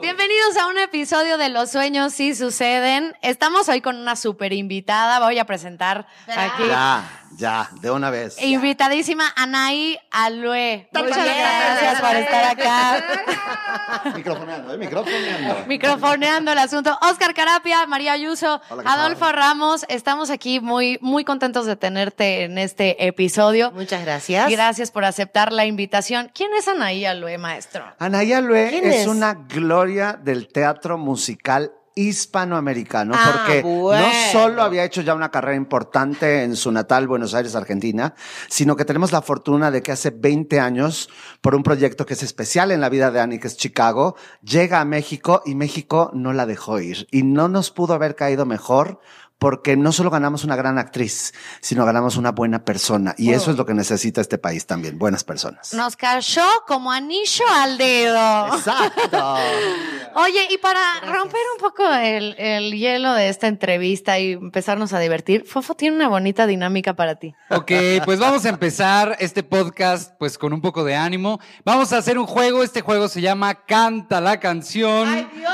Bienvenidos a un episodio de Los Sueños Sí Suceden. Estamos hoy con una super invitada. Voy a presentar aquí. Ya, ya, de una vez. Invitadísima Anaí Alue. Muchas gracias por estar acá. Microfoneando, ¿eh? Microfoneando. Microfoneando el asunto. Oscar Carapia, María Ayuso, Hola, ¿qué tal? Adolfo Ramos. Estamos aquí muy, muy contentos de tenerte en este episodio. Muchas gracias. Gracias por aceptar la invitación. ¿Quién es Anaí Alue, maestro? Anaya Lue ¿Quién es, es? una gloria del teatro musical hispanoamericano, Ah, porque bueno. no solo había hecho ya una carrera importante en su natal Buenos Aires, Argentina, sino que tenemos la fortuna de que hace 20 años, por un proyecto que es especial en la vida de Annie, que es Chicago, llega a México y México no la dejó ir. Y no nos pudo haber caído mejor porque no solo ganamos una gran actriz, sino ganamos una buena persona. Y eso es lo que necesita este país también, buenas personas. Nos cayó como anillo al dedo. Exacto. Oye, y para romper un poco el, el hielo de esta entrevista y empezarnos a divertir, Fofo tiene una bonita dinámica para ti. Ok, pues vamos a empezar este podcast pues con un poco de ánimo. Vamos a hacer un juego, este juego se llama Canta la canción. ¡Ay, Dios!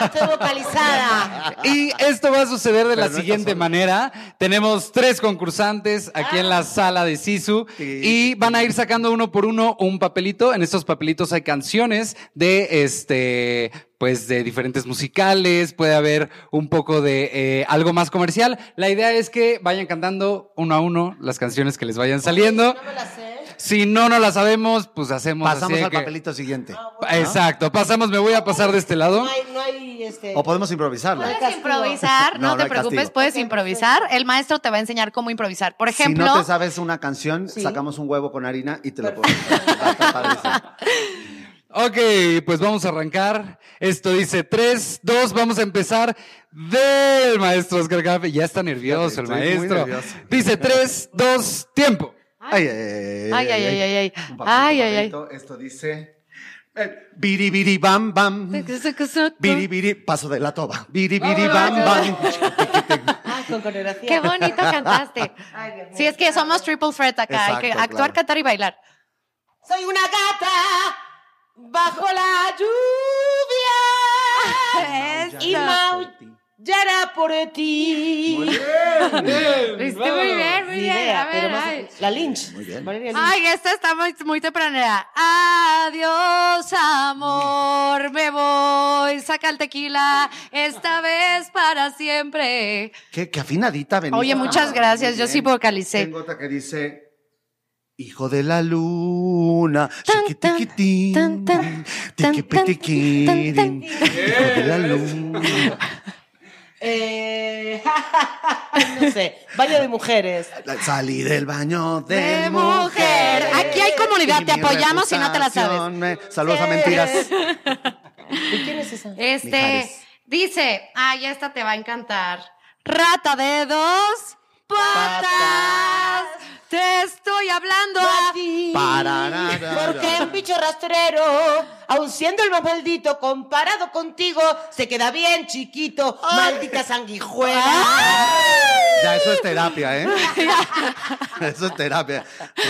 No estoy vocalizada. Y esto va a suceder de la no siguiente manera. Tenemos tres concursantes aquí en la sala de Sisu Sí. y van a ir sacando uno por uno un papelito. En estos papelitos hay canciones de este, pues de diferentes musicales. Puede haber un poco de eh, algo más comercial. La idea es que vayan cantando uno a uno las canciones que les vayan saliendo. No me la sé. Si no, no la sabemos, pues hacemos Pasamos al que- papelito siguiente. Exacto, pasamos, me voy a pasar de este lado. No hay, no hay este. O podemos improvisarla. Puedes improvisar, no, te preocupes, castigo. puedes improvisar. El maestro te va a enseñar cómo improvisar. Por ejemplo, si no te sabes una canción, Sí. sacamos un huevo con harina y te lo ponemos. Ok, pues vamos a arrancar. Esto dice 3, 2, vamos a empezar del maestro Oscar Café. Ya está nervioso el Estoy maestro. nervioso. Dice 3, 2, tiempo. Ay, ay, ay, Ay, ay, ay, ay, ay. Ay, ay. Esto dice. eh, Biri, biri, bam, bam. Biri, biri, paso de la toba. Biri, biri, bam, bam. Ah, con coreografía. Qué bonito cantaste. Ay, Dios mío. Sí, es que somos triple threat acá. hay que actuar, claro. cantar y bailar. Soy una gata bajo la lluvia. y maullará por ti. Viste muy bien, muy Ni bien. idea, A ver, pero más- ay. La Lynch. Muy bien. Lynch. Ay, esta está muy, muy tempranera. Adiós, amor, me voy. Saca el tequila, esta vez para siempre. Qué, qué afinadita venía. Oye, muchas gracias, yo sí vocalicé. Tengo otra que dice. Hijo de la luna, chiquitiquitín, tan, hijo de la luna. Eh, no sé. Baño de mujeres. Salí del baño de, De mujer. Aquí hay comunidad, Y te apoyamos si no te la sabes. me- Saludos a mentiras. ¿Y quién es esa? Este, Mijares. dice, ay, esta te va a encantar. Rata de dos patas. Te estoy hablando a ti. Porque un bicho rastrero, aun siendo el más maldito, comparado contigo, se queda bien chiquito. Maldita sanguijuela. Ya, eso es terapia, ¿eh? Eso es terapia.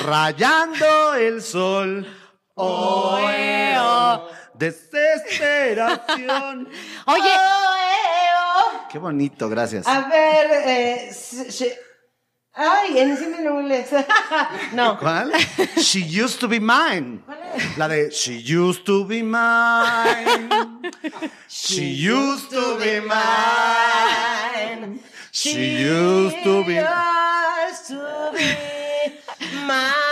Rayando el sol. Oh, eh, oh. Desesperación. Oye, Oh, eh, oh. Qué bonito, gracias. A ver, eh, ay, encima no me No. ¿Cuál? She used to be mine. La de She used to be mine. She used to be mine. She used to be used to be mine.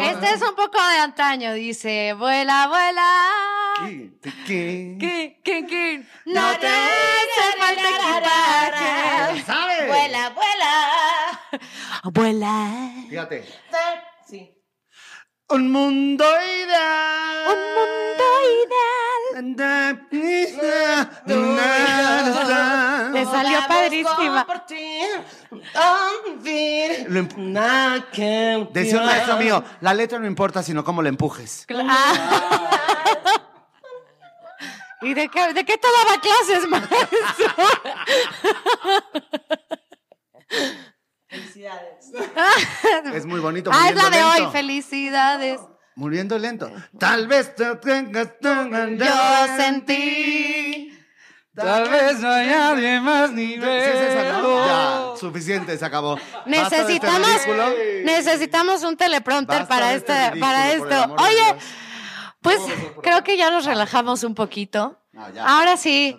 este es un poco de antaño, dice, vuela, vuela. ¿Qué? ¿Qué, qué, qué? No te hace falta equipaje. ¿Sabes? Vuela, vuela. Vuela. Fíjate. Sí. Un mundo ideal. Un mundo ideal. Te salió padrísima. Decía un maestro mío, la letra no importa, sino cómo la empujes. Ah. ¿Y de qué, de qué te daba clases, maestro? Felicidades. Es muy bonito, Ah, es la de hoy. Felicidades. Muriendo lento. Tal vez te tengas tan Yo sentí. Tal vez no hay nadie más ni Sí. Ya, suficiente, se acabó. Este Necesitamos, ridículo. necesitamos un teleprompter Basta para este este, para esto. Oye. Pues creo que ya nos relajamos un poquito. No, ya. Ahora sí,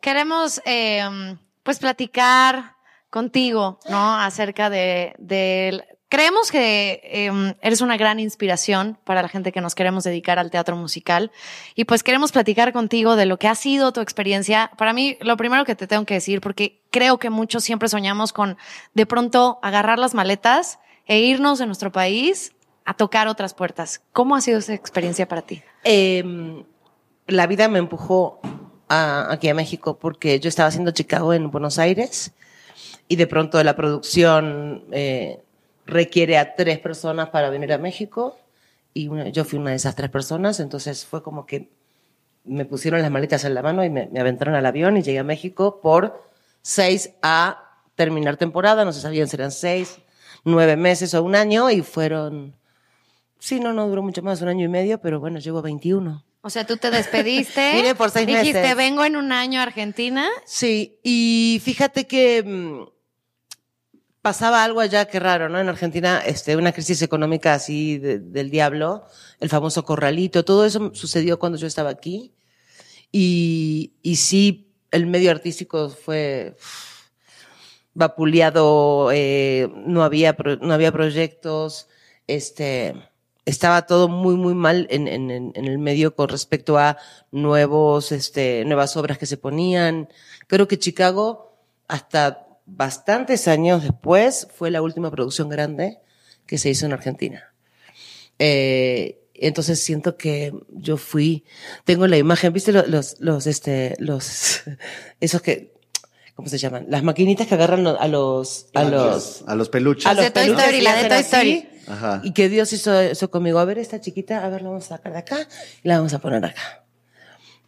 queremos eh, pues platicar contigo, ¿no? Acerca de, del- creemos que eh, eres una gran inspiración para la gente que nos queremos dedicar al teatro musical y pues queremos platicar contigo de lo que ha sido tu experiencia. Para mí, lo primero que te tengo que decir, porque creo que muchos siempre soñamos con de pronto agarrar las maletas e irnos de nuestro país a tocar otras puertas. ¿Cómo ha sido esa experiencia para ti? Eh, la vida me empujó a- aquí a México porque yo estaba haciendo Chicago en Buenos Aires y de pronto la producción eh, requiere a tres personas para venir a México y una- yo fui una de esas tres personas, entonces fue como que me pusieron las maletas en la mano y me, me aventaron al avión y llegué a México por seis a terminar temporada, no se sabían si eran seis, nueve meses o un año y fueron, sí, no, no duró mucho más, un año y medio, pero bueno, llevo 21. O sea, tú te despediste. Vine por seis dijiste, meses. vengo en un año a Argentina. Sí, y fíjate que mm, pasaba algo allá que raro, ¿no? En Argentina, este, una crisis económica así de- del diablo, el famoso corralito, todo eso sucedió cuando yo estaba aquí. Y, y sí, el medio artístico fue vapuleado, eh, no había, pro- no había proyectos, este, estaba todo muy, muy mal en, en, el medio con respecto a nuevos, este, nuevas obras que se ponían. Creo que Chicago, hasta bastantes años después, fue la última producción grande que se hizo en Argentina. Eh, entonces siento que yo fui, tengo la imagen, ¿viste los, los, los, este, los, esos que, ¿cómo se llaman? Las maquinitas que agarran a los, a los, A los peluches. a los de Toy peluches Story, la de Toy así, Story. Ajá. Y que Dios hizo eso conmigo. A ver, esta chiquita, a ver, la vamos a sacar de acá y la vamos a poner acá.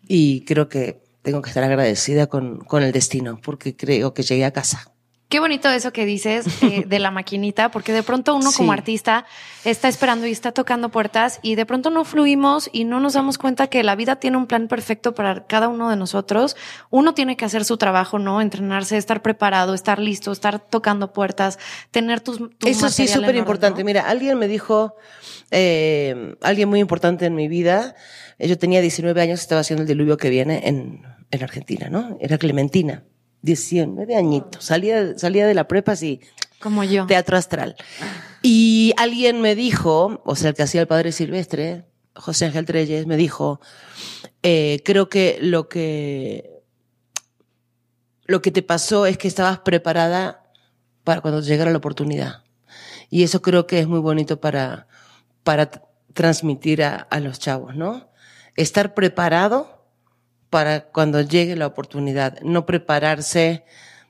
Y creo que tengo que estar agradecida con, con el destino, porque creo que llegué a casa. Qué bonito eso que dices eh, de la maquinita, porque de pronto uno como artista está esperando y está tocando puertas y de pronto no fluimos y no nos damos cuenta que la vida tiene un plan perfecto para cada uno de nosotros. Uno tiene que hacer su trabajo, ¿no? Entrenarse, estar preparado, estar listo, estar tocando puertas, tener tus... tu Eso sí es súper importante. ¿no? Mira, alguien me dijo, eh, alguien muy importante en mi vida, eh, yo tenía 19 años, estaba haciendo el diluvio que viene en, en Argentina, ¿no? Era Clementina, 19 añitos. Salía, salía de la prepa así, Como yo. teatro astral. Y alguien me dijo, o sea, el que hacía el padre Silvestre, José Ángel Treyes, me dijo, eh, creo que lo que lo que te pasó es que estabas preparada para cuando llegara la oportunidad. Y eso creo que es muy bonito para, para transmitir a, a los chavos, ¿no? Estar preparado para cuando llegue la oportunidad, no prepararse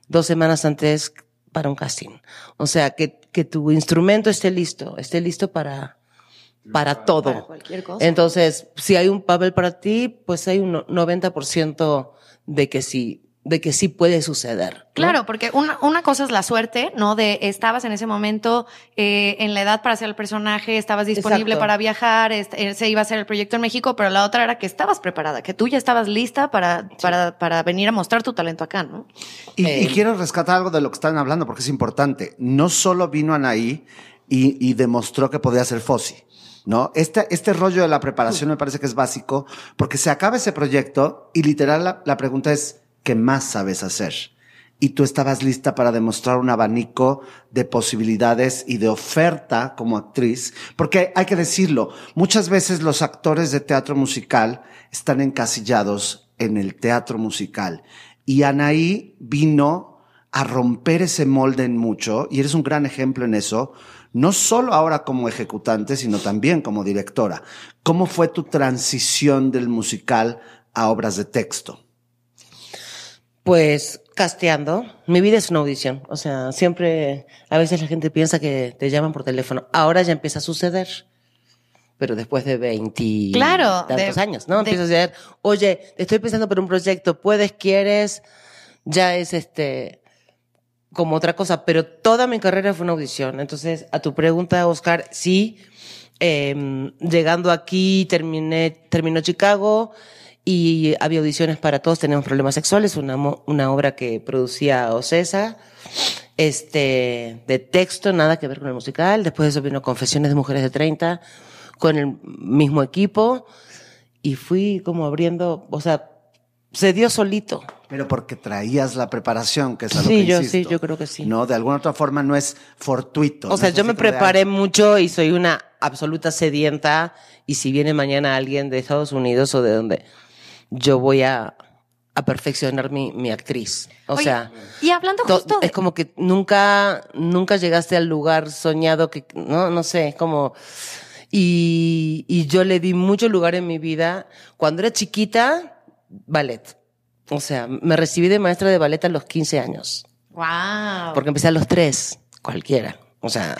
dos semanas antes para un casting. O sea, que, que tu instrumento esté listo, esté listo para, para todo. Para cualquier cosa. Entonces, si hay un papel para ti, pues hay un no- 90% de que sí, de que sí puede suceder. ¿no? Claro, porque una, una cosa es la suerte, ¿no? De estabas en ese momento eh, en la edad para hacer el personaje, estabas disponible Exacto. para viajar, est- eh, se iba a hacer el proyecto en México, pero la otra era que estabas preparada, que tú ya estabas lista para, para, para venir a mostrar tu talento acá, ¿no? Y, y quiero rescatar algo de lo que están hablando porque es importante. No solo vino Anaí y, y demostró que podía ser Fossi. ¿No? Este, este rollo de la preparación me parece que es básico porque se acaba ese proyecto y literal la, la pregunta es, ¿qué más sabes hacer? Y tú estabas lista para demostrar un abanico de posibilidades y de oferta como actriz, porque hay que decirlo, muchas veces los actores de teatro musical están encasillados en el teatro musical y Anaí vino a romper ese molde en mucho, y eres un gran ejemplo en eso, no solo ahora como ejecutante, sino también como directora. ¿Cómo fue tu transición del musical a obras de texto? Pues casteando. Mi vida es una audición. O sea, siempre, a veces la gente piensa que te llaman por teléfono. Ahora ya empieza a suceder. Pero después de 20 Claro, tantos de- años, ¿no? Empieza a suceder, oye, estoy pensando por un proyecto, ¿puedes, quieres? Ya es este, como otra cosa, pero toda mi carrera fue una audición. Entonces, a tu pregunta, Oscar, sí, eh, llegando aquí terminé, terminó Chicago y había audiciones para todos tenemos problemas sexuales, una, una obra que producía Ocesa, este, de texto, nada que ver con el musical. Después de eso vino Confesiones de Mujeres de 30 con el mismo equipo y fui como abriendo, o sea, se dio solito. Pero porque traías la preparación, que es a lo Sí, que yo insisto. sí, yo creo que sí. No, de alguna otra forma no es fortuito. O no sea, yo me preparé "Ay, mucho y soy una absoluta sedienta y si viene mañana alguien de Estados Unidos o de donde, yo voy a, a perfeccionar mi, mi actriz. O Oye, sea, y hablando to- justo de- es como que nunca, nunca llegaste al lugar soñado que, no, no sé, es como, y, y yo le di mucho lugar en mi vida. Cuando era chiquita, ballet. O sea, me recibí de maestra de ballet a los 15 años. Wow. Porque empecé a los tres, cualquiera. O sea.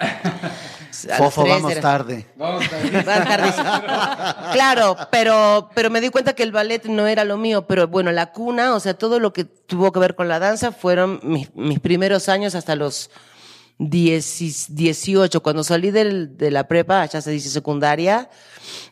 Fofo, vamos era- tarde. Vamos tardísimo. Claro, pero, pero me di cuenta que el ballet no era lo mío, pero bueno, la cuna, o sea, todo lo que tuvo que ver con la danza fueron mis, mis primeros años hasta los 10 18. Cuando salí del- de la prepa, ya se dice secundaria,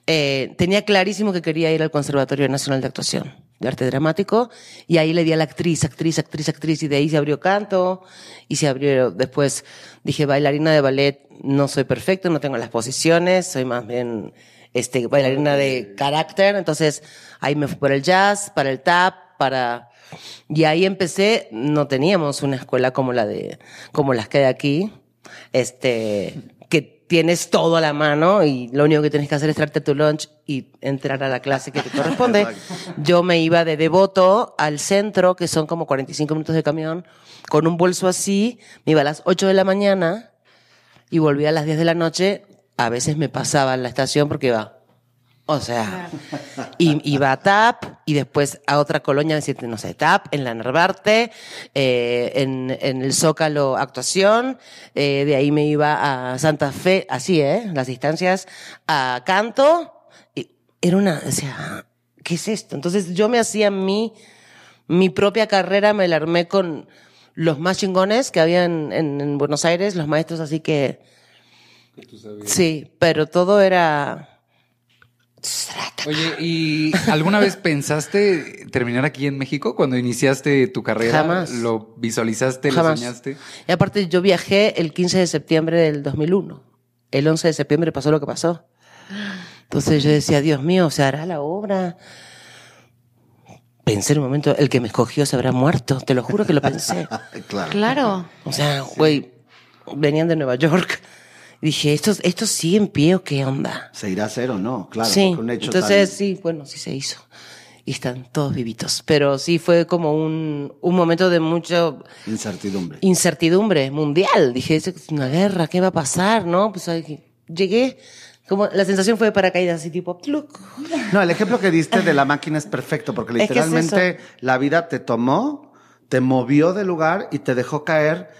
eh, tenía clarísimo que quería ir al Conservatorio Nacional de Actuación de Arte Dramático y ahí le di a la actriz, actriz, actriz, actriz y de ahí se abrió canto y se abrió después dije bailarina de ballet no soy perfecto, no tengo las posiciones, soy más bien este bailarina de carácter, entonces ahí me fui por el jazz, para el tap, para y ahí empecé, no teníamos una escuela como la de como las que hay aquí, este que tienes todo a la mano y lo único que tienes que hacer es traerte tu lunch y entrar a la clase que te corresponde. Yo me iba de Devoto al centro, que son como 45 minutos de camión, con un bolso así, me iba a las 8 de la mañana y volvía a las 10 de la noche. A veces me pasaba en la estación porque iba, o sea, y, iba a TAP y después a otra colonia, decirte, no sé, TAP, en la Narvarte, eh, en, en el Zócalo actuación, eh, de ahí me iba a Santa Fe, así, ¿eh? Las distancias, a Canto, y era una, o sea, ¿qué es esto? Entonces yo me hacía mi, mi propia carrera, me la armé con los más chingones que había en, en- en Buenos Aires, los maestros así que... Sí, pero todo era... Oye, ¿y alguna vez pensaste terminar aquí en México cuando iniciaste tu carrera? Jamás. ¿Lo visualizaste, lo soñaste? Y aparte yo viajé el 15 de septiembre del 2001. El 11 de septiembre pasó lo que pasó. Entonces yo decía, Dios mío, ¿se hará la obra? Pensé en un momento, el que me escogió se habrá muerto. Te lo juro que lo pensé. Claro. Claro. O sea, güey, venían de Nueva York. Dije, ¿esto, ¿esto sigue en pie o qué onda? ¿Se irá a hacer o no? Claro, sí, un hecho entonces tan- sí, bueno, sí se hizo. Y están todos vivitos. Pero sí fue como un, un momento de mucho Incertidumbre. incertidumbre mundial. Dije, es una guerra, ¿qué va a pasar? ¿No? Pues ahí llegué, como la sensación fue de paracaídas, así tipo. No, el ejemplo que diste de la máquina es perfecto, porque Es que es literalmente la vida te tomó, te movió de lugar y te dejó caer,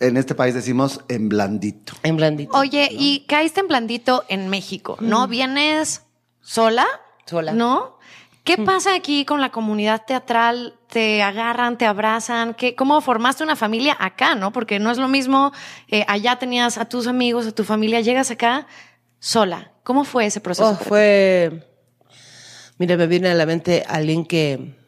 en este país decimos, en blandito. en blandito. Oye, y caíste en blandito en México, ¿no? ¿Vienes sola? Sola. ¿No? ¿Qué pasa aquí con la comunidad teatral? ¿Te agarran, te abrazan? ¿Qué, ¿Cómo formaste una familia acá, no? Porque no es lo mismo, eh, allá tenías a tus amigos, a tu familia, llegas acá sola. ¿Cómo fue ese proceso? Oh, fue. Mira, me viene a la mente alguien que.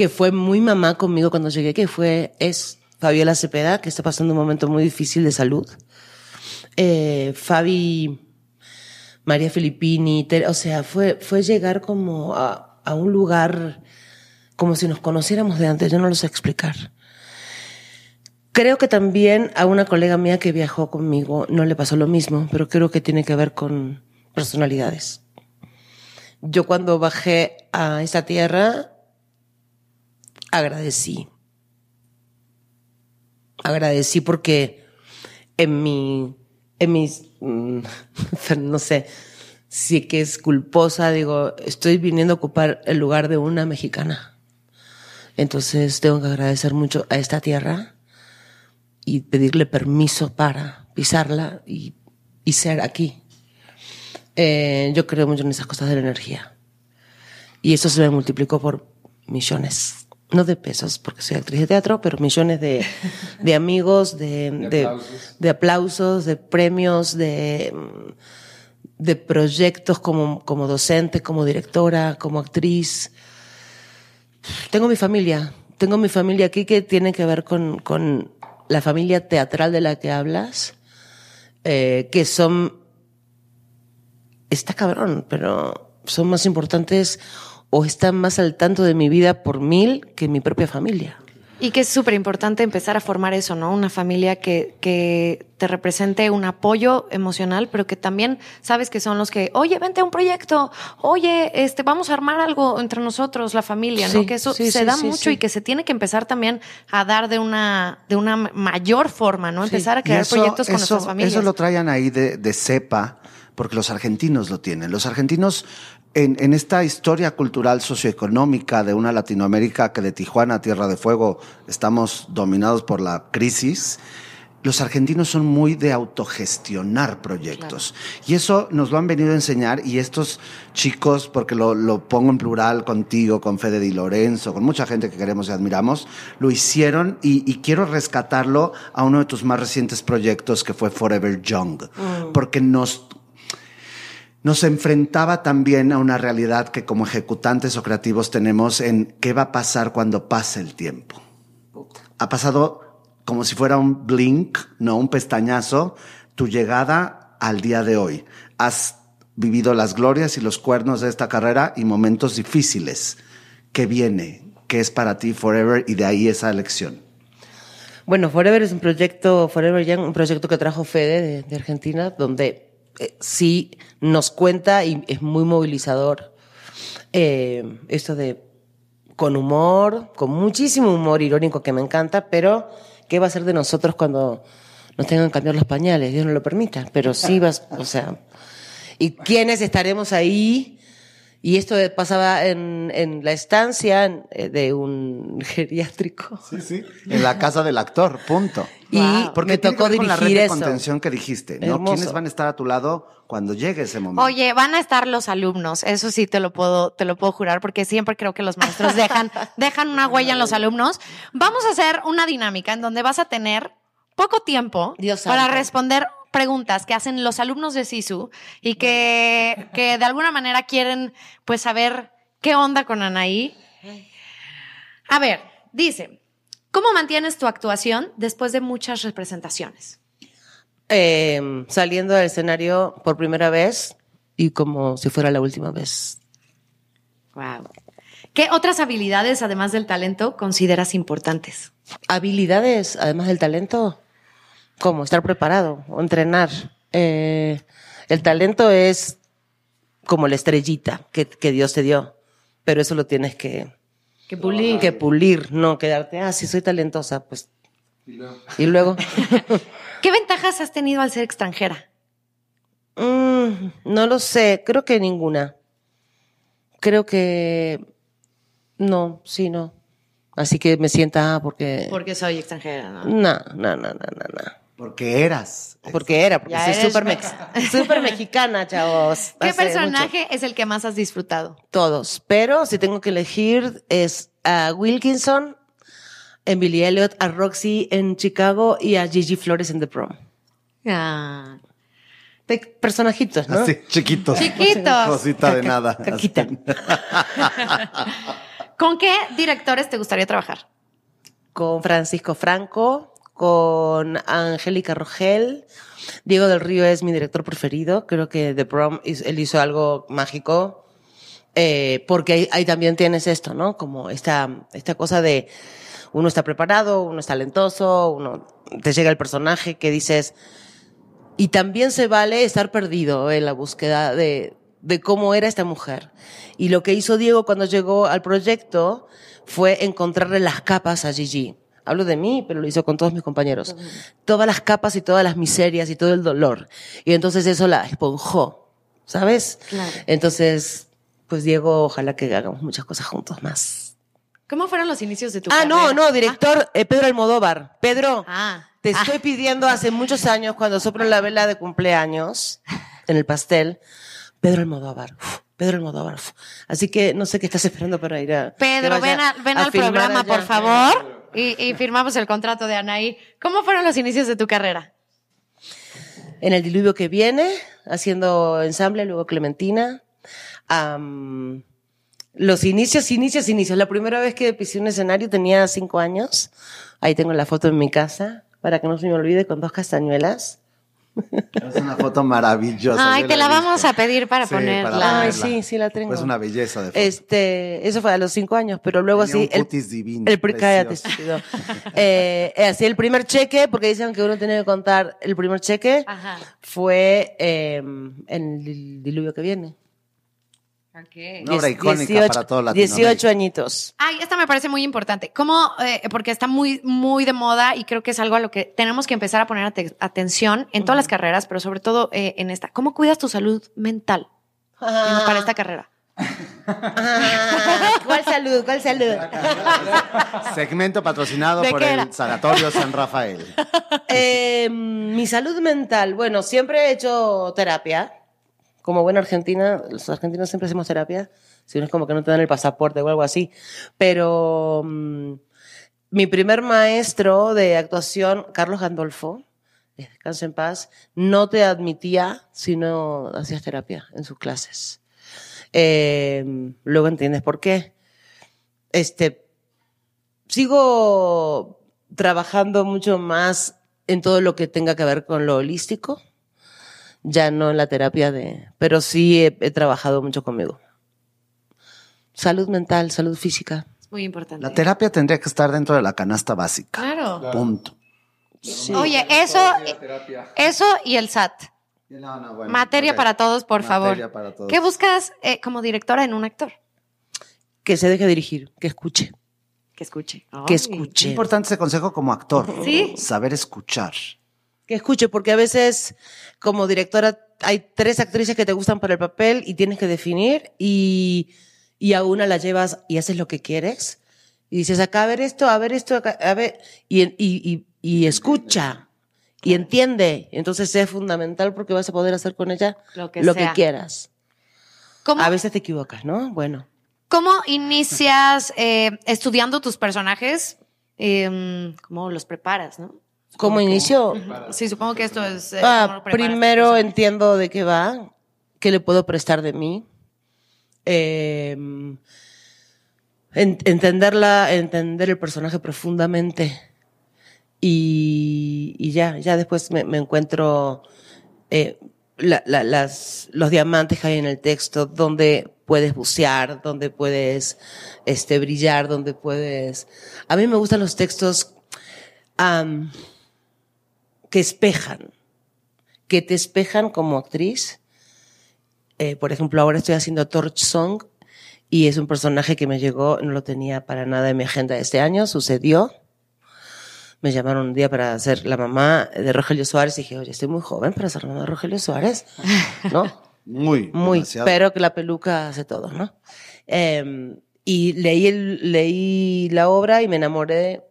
Que fue muy mamá conmigo cuando llegué, que fue. es Fabiola Cepeda, que está pasando un momento muy difícil de salud. Eh, Fabi. María Filippini, o sea, fue, fue llegar como a, a un lugar como si nos conociéramos de antes, yo no lo sé explicar. Creo que también a una colega mía que viajó conmigo no le pasó lo mismo, pero creo que tiene que ver con personalidades. Yo cuando bajé a esa tierra, agradecí. Agradecí porque en mi, en mis, mm, no sé, si que es culposa, digo, estoy viniendo a ocupar el lugar de una mexicana. Entonces tengo que agradecer mucho a esta tierra y pedirle permiso para pisarla y, y ser aquí. Eh, yo creo mucho en esas cosas de la energía. Y eso se me multiplicó por millones. No de pesos, porque soy actriz de teatro, pero millones de, de amigos, de, De de, aplausos. de aplausos, de premios, de, mm, de proyectos como, como docente, como directora, como actriz. Tengo mi familia, tengo mi familia aquí que tiene que ver con, con la familia teatral de la que hablas, eh, que son, está cabrón, pero son más importantes o están más al tanto de mi vida por mil que mi propia familia. Y que es súper importante empezar a formar eso, ¿no? Una familia que, que te represente un apoyo emocional, pero que también sabes que son los que, oye, vente a un proyecto, oye, este, vamos a armar algo entre nosotros, la familia, ¿no? Que eso sí, se sí, da sí, mucho sí. y que se tiene que empezar también a dar de una, de una mayor forma, ¿no? Empezar a crear eso- proyectos con eso- nuestras familias. Eso lo traían ahí de, de cepa, porque los argentinos lo tienen. Los argentinos, en, en esta historia cultural socioeconómica de una Latinoamérica que de Tijuana a Tierra de Fuego estamos dominados por la crisis, los argentinos son muy de autogestionar proyectos. Y eso nos lo han venido a enseñar y estos chicos, porque lo, lo pongo en plural contigo, con Fede Di Lorenzo, con mucha gente que queremos y admiramos, lo hicieron y, y quiero rescatarlo a uno de tus más recientes proyectos que fue Forever Young, porque nos nos enfrentaba también a una realidad que como ejecutantes o creativos tenemos en qué va a pasar cuando pase el tiempo. Ha pasado como si fuera un blink, no un pestañazo, tu llegada al día de hoy. Has vivido las glorias y los cuernos de esta carrera y momentos difíciles. ¿Qué viene? ¿Qué es para ti Forever? Y de ahí esa elección. Bueno, Forever es un proyecto, Forever Young, un proyecto que trajo Fede de, de Argentina, donde eh, sí nos cuenta y es muy movilizador eh, esto de con humor, con muchísimo humor irónico que me encanta, pero ¿qué va a ser de nosotros cuando nos tengan que cambiar los pañales? Dios no lo permita, pero sí vas, o sea, ¿y quiénes estaremos ahí? Y esto pasaba en, en la estancia eh, de un geriátrico. Sí, sí. En la casa del actor, punto. Y Wow. Porque me que tocó ver con la red dirigir de eso. contención que dijiste, ¿no? Hermoso. ¿Quiénes van a estar a tu lado cuando llegue ese momento? Oye, van a estar los alumnos, eso sí te lo puedo, te lo puedo jurar, porque siempre creo que los maestros dejan, dejan una huella en los alumnos. Vamos a hacer una dinámica en donde vas a tener poco tiempo Dios para santo. responder preguntas que hacen los alumnos de SISU y que, que de alguna manera quieren pues saber qué onda con Anaí. A ver, dice, ¿cómo mantienes tu actuación después de muchas representaciones? Eh, saliendo del escenario por primera vez y como si fuera la última vez. Wow. ¿Qué otras habilidades, además del talento, consideras importantes? Habilidades, además del talento, como estar preparado o entrenar. Eh, el talento es como la estrellita que, que Dios te dio, pero eso lo tienes que, Que pulir. que pulir, no quedarte, ah, sí soy talentosa, pues. Y luego, ¿Qué ventajas has tenido al ser extranjera? Mm, no lo sé, creo que ninguna. Creo que no, sí, no. Así que me sienta ah, porque Porque soy extranjera, ¿no? no, no, no, no, no, no. Porque eras. Porque era, porque Ya soy súper mex- mexicana, chavos. ¿Qué Hace personaje es el que más has disfrutado? Todos. Pero si tengo que elegir es a Wilkinson en Billy Elliot, a Roxy en Chicago y a Gigi Flores en The Prom. Ah, Pe- Personajitos, ¿no? Así, chiquitos. Chiquitos. Cosita de nada. caquita. ¿Con qué directores te gustaría trabajar? con Francisco Franco, con Angélica Rogel. Diego del Río es mi director preferido. Creo que The Prom, él hizo algo mágico. Eh, porque ahí, ahí también tienes esto, ¿no? Como esta, esta cosa de uno está preparado, uno es talentoso, uno te llega el personaje que dices. Y también se vale estar perdido en la búsqueda de, de cómo era esta mujer. Y lo que hizo Diego cuando llegó al proyecto fue encontrarle las capas a Gigi. Hablo de mí, pero lo hizo con todos mis compañeros. Todas las capas y todas las miserias y todo el dolor. Y entonces eso la esponjó, ¿sabes? Claro. Entonces, pues Diego, ojalá que hagamos muchas cosas juntos más. ¿Cómo fueron los inicios de tu Ah, carrera? no, no, director eh, Pedro Almodóvar. Pedro, Ah. te Ah. estoy pidiendo hace muchos años, cuando soplo la vela de cumpleaños en el pastel, Pedro Almodóvar. Uf, Pedro Almodóvar. Así que no sé qué estás esperando para ir a. Pedro, ven, a- ven a al programa, allá. por favor. Y, y firmamos el contrato de Anaí. ¿Cómo fueron los inicios de tu carrera? En el diluvio que viene, haciendo ensamble, luego Clementina. Am, los inicios, inicios, inicios. La primera vez que pisé un escenario tenía cinco años. Ahí tengo la foto en mi casa, para que no se me olvide, con dos castañuelas. Es una foto maravillosa. Ay, te la vamos a pedir para Sí, ponerla. para Ay, sí, sí la tengo. Pues una belleza de foto. Este, eso fue a los cinco años, pero luego Tenía sí. un cutis divino, El, cállate, estúpido. eh, eh, así el primer cheque, porque dicen que uno tiene que contar el primer cheque, Ajá. fue eh, en el diluvio que viene. Una obra icónica para todo Latinoamérica. 18 añitos. Ay, esta me parece muy importante. ¿Cómo? eh, porque está muy, muy de moda y creo que es algo a lo que tenemos que empezar a poner ate- atención en todas las carreras, pero sobre todo eh, en esta. ¿Cómo cuidas tu salud mental en- para esta carrera? Ah, ¿Cuál salud? ¿Cuál salud? Segmento patrocinado ¿De por el? Sanatorio San Rafael. Eh, mi salud mental. Bueno, siempre he hecho terapia. Como buena argentina, los argentinos siempre hacemos terapia. Si no es como que no te dan el pasaporte o algo así. Pero mm, mi primer maestro de actuación, Carlos Gandolfo, eh, descanso en paz, no te admitía si no hacías terapia en sus clases. Eh, luego entiendes por qué. Este, sigo trabajando mucho más en todo lo que tenga que ver con lo holístico, ya no en la terapia de, pero sí he, he trabajado mucho conmigo. Salud mental, salud física. Es muy importante. La terapia tendría que estar dentro de la canasta básica. Claro. Punto. Sí. Oye, eso, eso y el SAT. No, no, bueno, Materia para todos, por Materia favor. para todos. ¿Qué buscas eh, como directora en un actor? Que se deje dirigir, que escuche, Que escuche. que Ay. Escuche. importante ese consejo como actor. Sí. Saber escuchar. Que escuche, porque a veces como directora hay tres actrices que te gustan para el papel y tienes que definir y, y a una la llevas y haces lo que quieres. Y dices, acá a ver esto, a ver esto, acá, a ver, y, y, y, y escucha y entiende. Entonces es fundamental porque vas a poder hacer con ella Lo que lo sea. que quieras. ¿Cómo, A veces te equivocas, ¿no? Bueno. cómo inicias eh, estudiando tus personajes? Eh, ¿Cómo los preparas, no? ¿Cómo inicio? Sí, supongo que esto es. eh, Ah, primero entiendo de qué va, qué le puedo prestar de mí. Eh, en- entenderla, entender el personaje profundamente. Y, y ya, ya después me, me encuentro eh, la- la- las, los diamantes que hay en el texto, donde puedes bucear, donde puedes este, brillar, donde puedes... A mí me gustan los textos que espejan, que te espejan como actriz. Eh, por ejemplo, ahora estoy haciendo Torch Song y es un personaje que me llegó, no lo tenía para nada en mi agenda este año, sucedió. Me llamaron un día para ser la mamá de Rogelio Suárez y dije, oye, estoy muy joven para ser la mamá de Rogelio Suárez. ¿No? Muy, Muy, demasiado. pero que la peluca hace todo, ¿no? Eh, y leí, el- leí la obra y me enamoré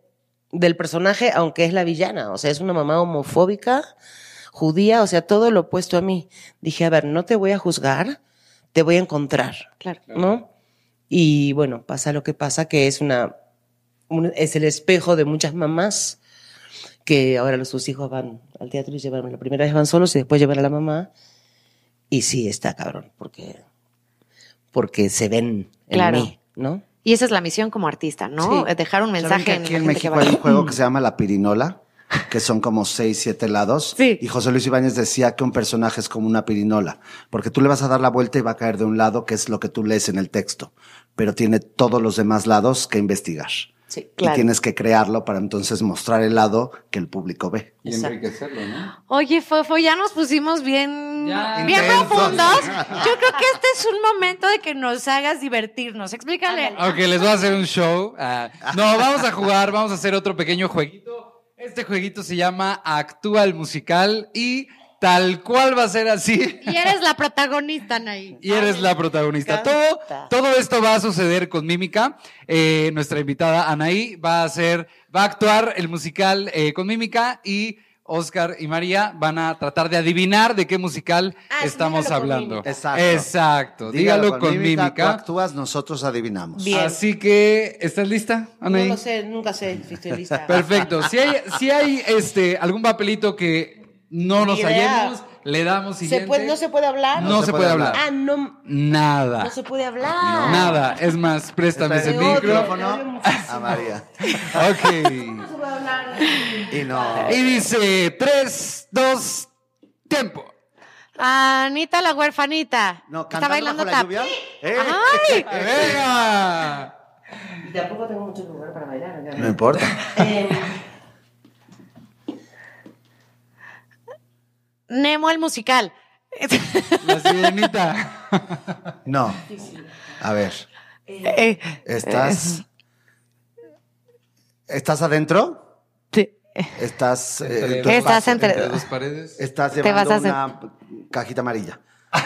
del personaje, aunque es la villana. O sea, es una mamá homofóbica, judía, o sea, todo lo opuesto a mí. Dije, a ver, no te voy a juzgar, te voy a encontrar, Claro. ¿no? Y bueno, pasa lo que pasa, que es una, un- es el espejo de muchas mamás que ahora los sus hijos van al teatro y llevan, la primera vez van solos y después llevan a la mamá. Y sí, está cabrón, porque, porque se ven en Claro. mí, ¿no? Y esa es la misión como artista, ¿no? Sí. Eh, Dejar un ¿Saben mensaje que en aquí en que México hay un juego que se llama La Pirinola? Que son como seis, siete lados. Sí. Y José Luis Ibáñez decía que un personaje es como una pirinola. Porque tú le vas a dar la vuelta y va a caer de un lado, que es lo que tú lees en el texto. Pero tiene todos los demás lados que investigar. Sí, Claro. Y tienes que crearlo para entonces mostrar el lado que el público ve. Y Exacto. enriquecerlo, ¿no? Oye, Fofo, ya nos pusimos bien, Ya. bien Intensos. profundos. Yo creo que este es un momento de que nos hagas divertirnos. Explícale. Ok, les voy a hacer un show. Ah, no, vamos a jugar, vamos a hacer otro pequeño jueguito. Este jueguito se llama Actúa el musical y tal cual va a ser así. Y eres la protagonista, Anaí. Y eres la protagonista. Todo, todo esto va a suceder con mímica. Eh, nuestra invitada Anaí va a hacer, va a actuar el musical eh, con mímica y Oscar y María van a tratar de adivinar de qué musical Ah, estamos hablando. mímica. Exacto. Exacto. Dígalo, con, mímica. Tú actúas, nosotros adivinamos. Bien. Así que, ¿estás lista, No Anaí? lo sé, nunca sé si estoy lista. Perfecto. Si hay, si hay este, algún papelito que no Ni nos hallemos, le damos siguiente. ¿Se puede, ¿No se puede hablar? No se puede hablar. Ah, no, Nada. no se puede hablar. Nada. Es más, préstame ese micrófono a María. Ok. No se puede hablar. Y no. Y dice, tres, dos, tiempo. Anita la huerfanita. No, Está bailando bajo la tap. lluvia. ¡Eh! ¡Ay! ¡Venga! Y tampoco tengo mucho lugar para bailar. ¿no? No importa. Eh, Nemo el musical. La sirenita. No. A ver. Eh, ¿Estás. ¿Estás adentro? sí. ¿Estás. eh, Entre dos- Estás entre- dos paredes. Estás Te llevando vas a una cajita amarilla.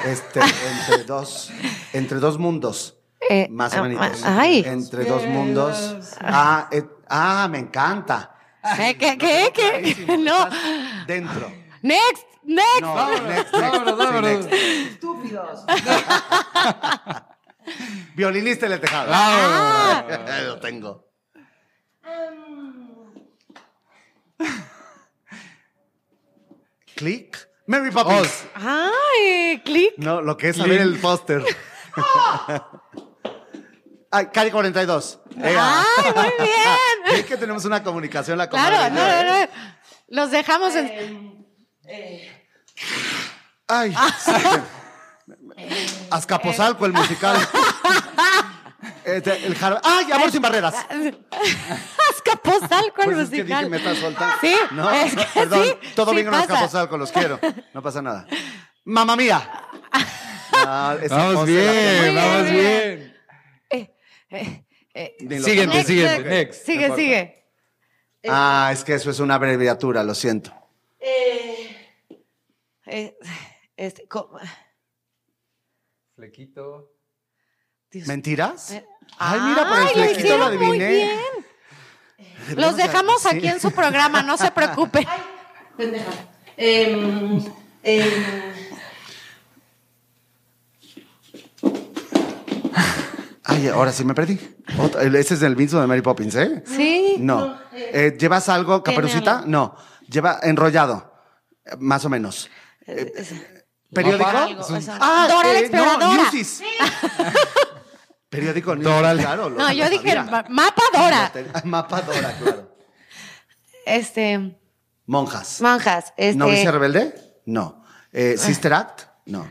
Este, entre dos, entre dos mundos. Eh, más ah, o menos. ah, ay. Entre dos mundos. Ah, eh, ah, me encanta. ¿Qué? ¿Qué? ¿Qué? No. Dentro. Next, next. No, Vámonos, next, next. vámonos, Sí, vámonos. next. estúpidos. Violinista en el tejado. Ah. Lo tengo. Click. Mary Poppins. Oz. Ay, click. No, lo que es saber el póster. Ay, Cari 42. Ea. Ay, muy bien. Es que tenemos una comunicación la Claro, no, no, no. Los dejamos en. Ay. sí. Azcapotzalco, el musical. Este, el jar- ¡Ay, Amor sin barreras! Azcapotzalco el Pues es que musical. dije, me estás soltando. Sí, no, es que perdón, sí, todo sí bien con. Azcapotzalco, los quiero. No pasa nada. ¡Mamma mía! Ah, Vamos bien, vamos bien. bien. Eh, eh, eh. Lo Siguiente, siguiente, next. Sigue, sigue. Ah, es que eso es una abreviatura, lo siento. Eh, Eh, este, co- Flequito. Dios. ¿Mentiras? Eh, Ay, mira, por el Ay, lo flequito lo hicieron muy adiviné. bien. Los dejamos Sí. aquí en su programa, no se preocupe. pendeja. Em, em, Ay, ahora sí me perdí. Otra- ese es el mismo de Mary Poppins, ¿eh? Sí. No. Eh, ¿Llevas algo, caperucita? No. Lleva enrollado, más o menos. Eh, ¿Periódico? Ah, Dora la eh, exploradora. No, Newsies. Periódico Newsies, Dora la- claro. lo- No, yo dije mira. ma- mapa Dora. Ah, Mapa Dora, claro. Este, Monjas. monjas. Este, ¿Novicia rebelde? No. Eh, ¿Sister Act? No.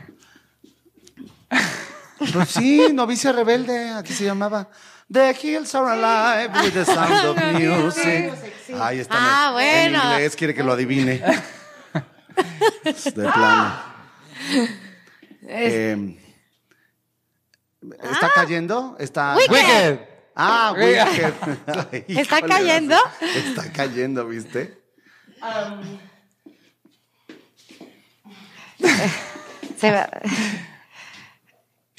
Pues sí, novicia rebelde, aquí se llamaba. The hills are alive with the sound of music. Ahí está. Ah, en bueno. inglés quiere que lo adivine. De plano. Eh, ¿Está cayendo? Está. Wicked. Ah, Wicked. Ay, ¿Está híjole, cayendo? Está cayendo, ¿viste? se va-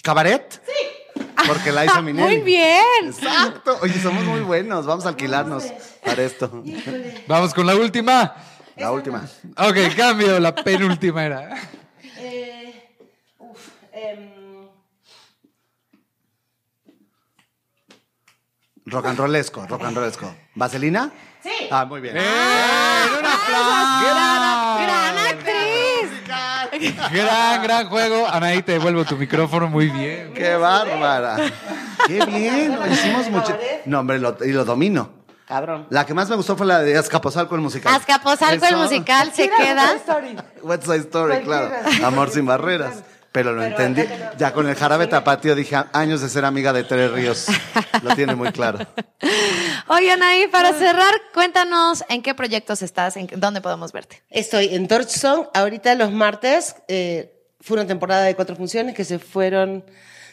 ¿Cabaret? Sí. Porque la hizo Minelli. Muy bien. Exacto. Oye, somos muy buenos. Vamos a alquilarnos para esto. Vamos con la última. La última. Ok, cambio, la penúltima era. eh, uf, em, Rock and rollesco, rock and rollesco. ¿Vaselina? Sí. Ah, muy bien. ¡Eh! ¡Un aplauso! Gran actriz. Gran, gran juego. Anaí, te devuelvo tu micrófono muy bien. ¡Qué bárbara! ¡Qué bien! Lo hicimos mucho. No, hombre, lo- y lo domino. Cabrón. La que más me gustó fue la de Azcapotzalco el musical. Azcapotzalco el musical se queda. West Side Story, claro. Amor sin barreras. Pero lo entendí. Ya con el jarabe tapatío dije años de ser amiga de Tres Ríos. Lo tiene muy claro. Oigan, ahí para cerrar, cuéntanos en qué proyectos estás, en dónde podemos verte. Estoy en Torch Song. Ahorita los martes eh, fue una temporada de cuatro funciones que se fueron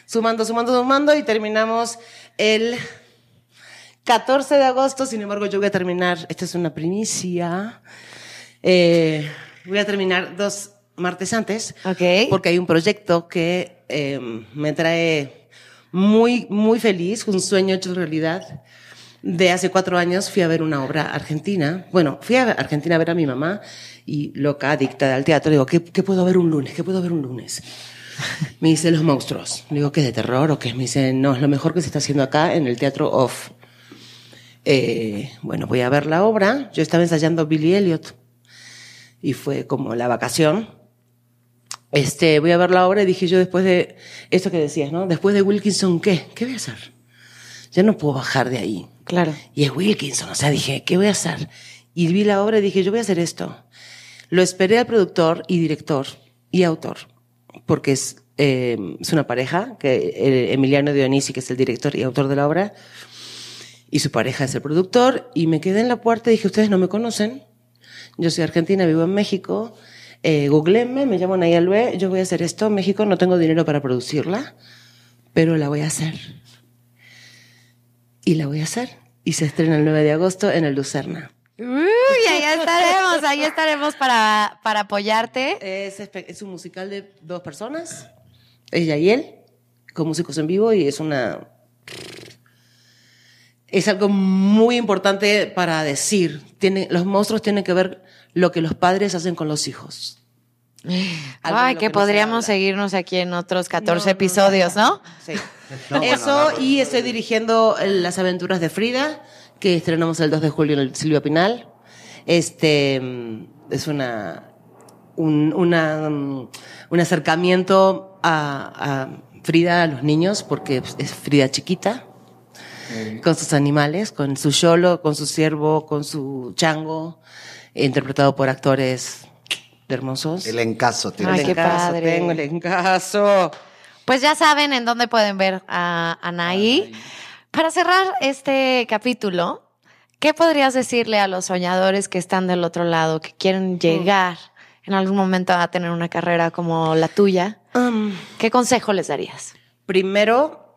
sumando, sumando, sumando y terminamos el 14 de agosto. Sin embargo, yo voy a terminar, esta es una primicia, eh, voy a terminar dos martes antes. Ok. Porque hay un proyecto que eh, me trae muy, muy feliz, un sueño hecho realidad. de hace cuatro años fui a ver una obra argentina. Bueno, fui a Argentina a ver a mi mamá y loca, adicta al teatro. Digo, ¿qué, qué puedo ver un lunes? ¿Qué puedo ver un lunes? Me dice Los Monstruos. Le digo, ¿qué de terror o qué? Me dice, no, es lo mejor que se está haciendo acá en el Teatro Off. Eh, bueno, voy a ver la obra. Yo estaba ensayando Billy Elliot y fue como la vacación. Este, voy a ver la obra y dije yo después de esto que decías, ¿no? Después de Wilkinson, ¿qué? ¿Qué voy a hacer? Ya no puedo bajar de ahí. Claro. Y es Wilkinson, o sea, dije, ¿qué voy a hacer? Y vi la obra y dije, yo voy a hacer esto. Lo esperé al productor y director y autor, porque es, eh, es una pareja, que eh, Emiliano Dionisi, que es el director y autor de la obra, y su pareja es el productor, y me quedé en la puerta y dije, ustedes no me conocen, yo soy argentina, vivo en México, eh, googleenme, me llamo Naya Lue, yo voy a hacer esto en México, no tengo dinero para producirla, pero la voy a hacer. Y la voy a hacer. Y se estrena el 9 de agosto en el Lucerna. Uy, ahí estaremos, ahí estaremos para, para apoyarte. Es, es un musical de dos personas, ella y él, con músicos en vivo, y es una... Es algo muy importante para decir. Tiene, los monstruos tienen que ver lo que los padres hacen con los hijos. Algo Ay, que no se podríamos seguirnos aquí en otros 14 No, no, no. episodios, ¿no? Sí. Eso, no, y estoy dirigiendo Las aventuras de Frida, que estrenamos el 2 de julio en el Silvia Pinal. Este mm, es una un, una, mm, un acercamiento a, a Frida a los niños, porque es Frida chiquita, con sus animales, con su cholo, con su ciervo, con su chango, interpretado por actores hermosos. El encaso, tío. Ay, El qué encaso, padre. Tengo el encaso. Pues ya saben en dónde pueden ver a Anaí. Para cerrar este capítulo, ¿qué podrías decirle a los soñadores que están del otro lado, que quieren llegar en algún momento a tener una carrera como la tuya? Um, ¿Qué consejo les darías? Primero,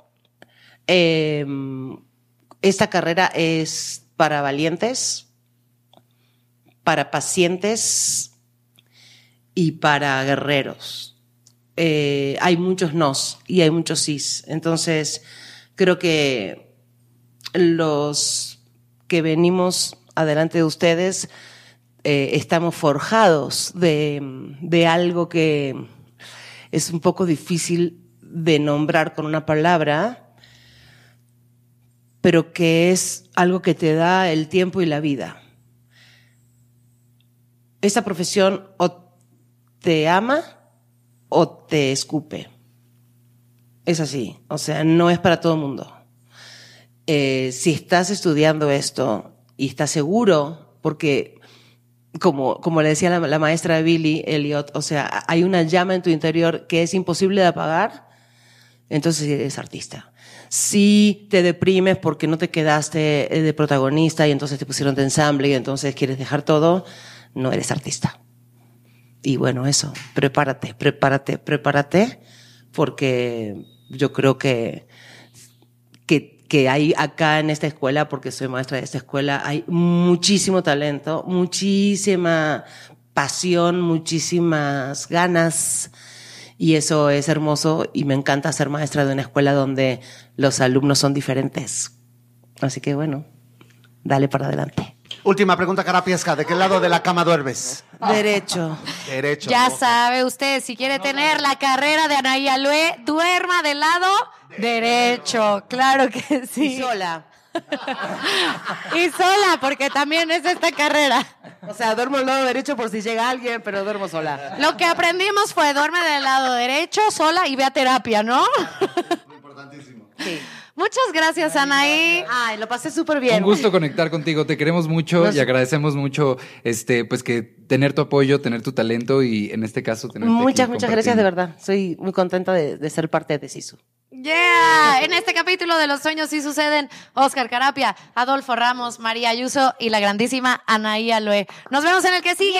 eh, esta carrera es para valientes, para pacientes y para guerreros. Eh, hay muchos nos y hay muchos sís. Entonces, creo que los que venimos adelante de ustedes eh, estamos forjados de algo que es un poco difícil de nombrar con una palabra, pero que es algo que te da el tiempo y la vida. Esa profesión o te ama o te escupe. Es así, o sea, no es para todo el mundo. Eh, si estás estudiando esto y estás seguro, porque como, como le decía la, la maestra Billy Elliot, o sea, hay una llama en tu interior que es imposible de apagar, entonces eres artista. Si te deprimes porque no te quedaste eh, de protagonista y entonces te pusieron de ensamble y entonces quieres dejar todo, no eres artista. Y bueno, eso, prepárate, prepárate, prepárate, porque yo creo que, que, que hay acá en esta escuela, porque soy maestra de esta escuela, hay muchísimo talento, muchísima pasión, muchísimas ganas. Y eso es hermoso y me encanta ser maestra de una escuela donde los alumnos son diferentes. Así que bueno, dale para adelante. Última pregunta, Carapiesca. ¿De qué lado de la cama duermes? Derecho. Derecho. Ya sabe usted, si quiere tener la carrera de Anaí Alue, duerma del lado derecho. Claro que sí. Y sola. Y sola, porque también es esta carrera. O sea, duermo al lado derecho por si llega alguien, pero duermo sola. Lo que aprendimos fue duerme del lado derecho, sola y ve a terapia, ¿no? Sí. Muchas gracias, Anaí. Ay, lo pasé súper bien. Un gusto conectar contigo, te queremos mucho Nos- y agradecemos mucho este pues que tener tu apoyo, tener tu talento y en este caso tener Muchas, muchas gracias de verdad. Soy muy contenta de, de ser parte de Sisu. Yeah. En este capítulo de Los Sueños sí suceden Oscar Carapia, Adolfo Ramos, María Ayuso y la grandísima Anaí Alue. Nos vemos en el que sigue.